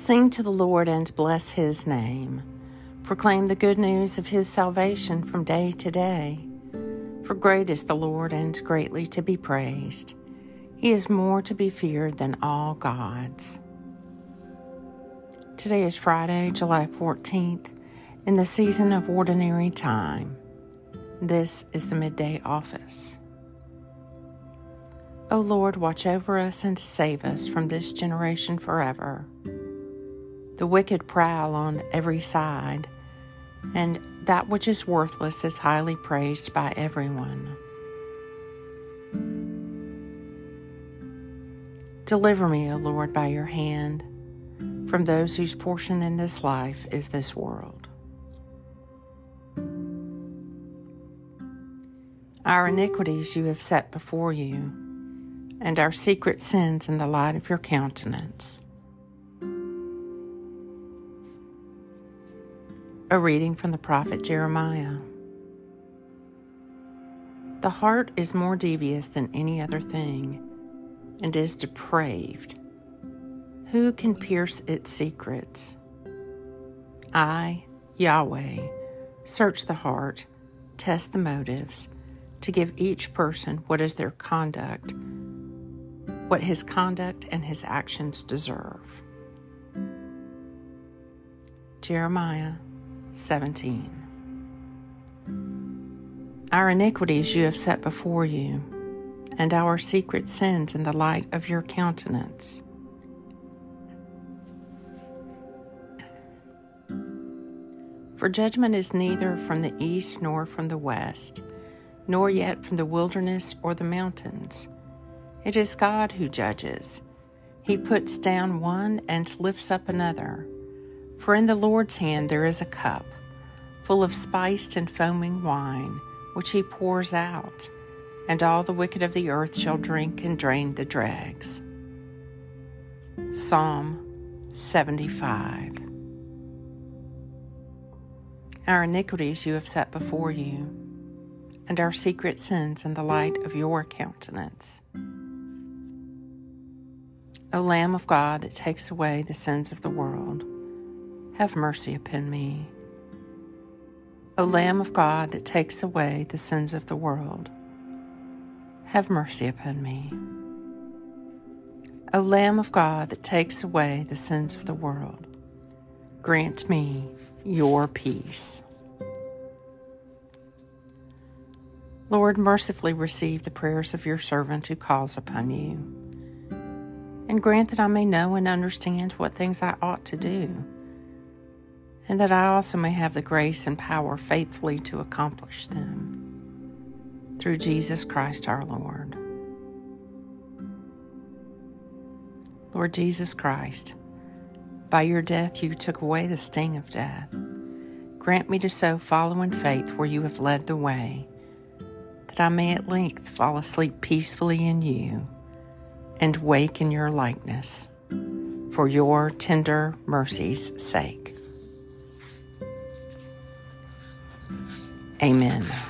Sing to the Lord and bless his name. Proclaim the good news of his salvation from day to day. For great is the Lord and greatly to be praised. He is more to be feared than all gods. Today is Friday, July 14th, in the season of ordinary time. This is the midday office. O Lord, watch over us and save us from this generation forever. The wicked prowl on every side, and that which is worthless is highly praised by everyone. Deliver me, O Lord, by your hand from those whose portion in this life is this world. Our iniquities you have set before you, and our secret sins in the light of your countenance. A reading from the prophet Jeremiah. The heart is more devious than any other thing and is depraved. Who can pierce its secrets? I, Yahweh, search the heart, test the motives, to give each person what is their conduct, what his conduct and his actions deserve. Jeremiah 17. Our iniquities you have set before you, and our secret sins in the light of your countenance. For judgment is neither from the east nor from the west, nor yet from the wilderness or the mountains. It is God who judges. He puts down one and lifts up another. For in the Lord's hand there is a cup, full of spiced and foaming wine, which he pours out, and all the wicked of the earth shall drink and drain the dregs. Psalm 75 Our iniquities you have set before you, and our secret sins in the light of your countenance. O Lamb of God that takes away the sins of the world, have mercy upon me. O Lamb of God that takes away the sins of the world, have mercy upon me. O Lamb of God that takes away the sins of the world, grant me your peace. Lord, mercifully receive the prayers of your servant who calls upon you, and grant that I may know and understand what things I ought to do and that I also may have the grace and power faithfully to accomplish them. Through Jesus Christ our Lord. Lord Jesus Christ, by your death you took away the sting of death. Grant me to so follow in faith where you have led the way, that I may at length fall asleep peacefully in you and wake in your likeness, for your tender mercy's sake. Amen.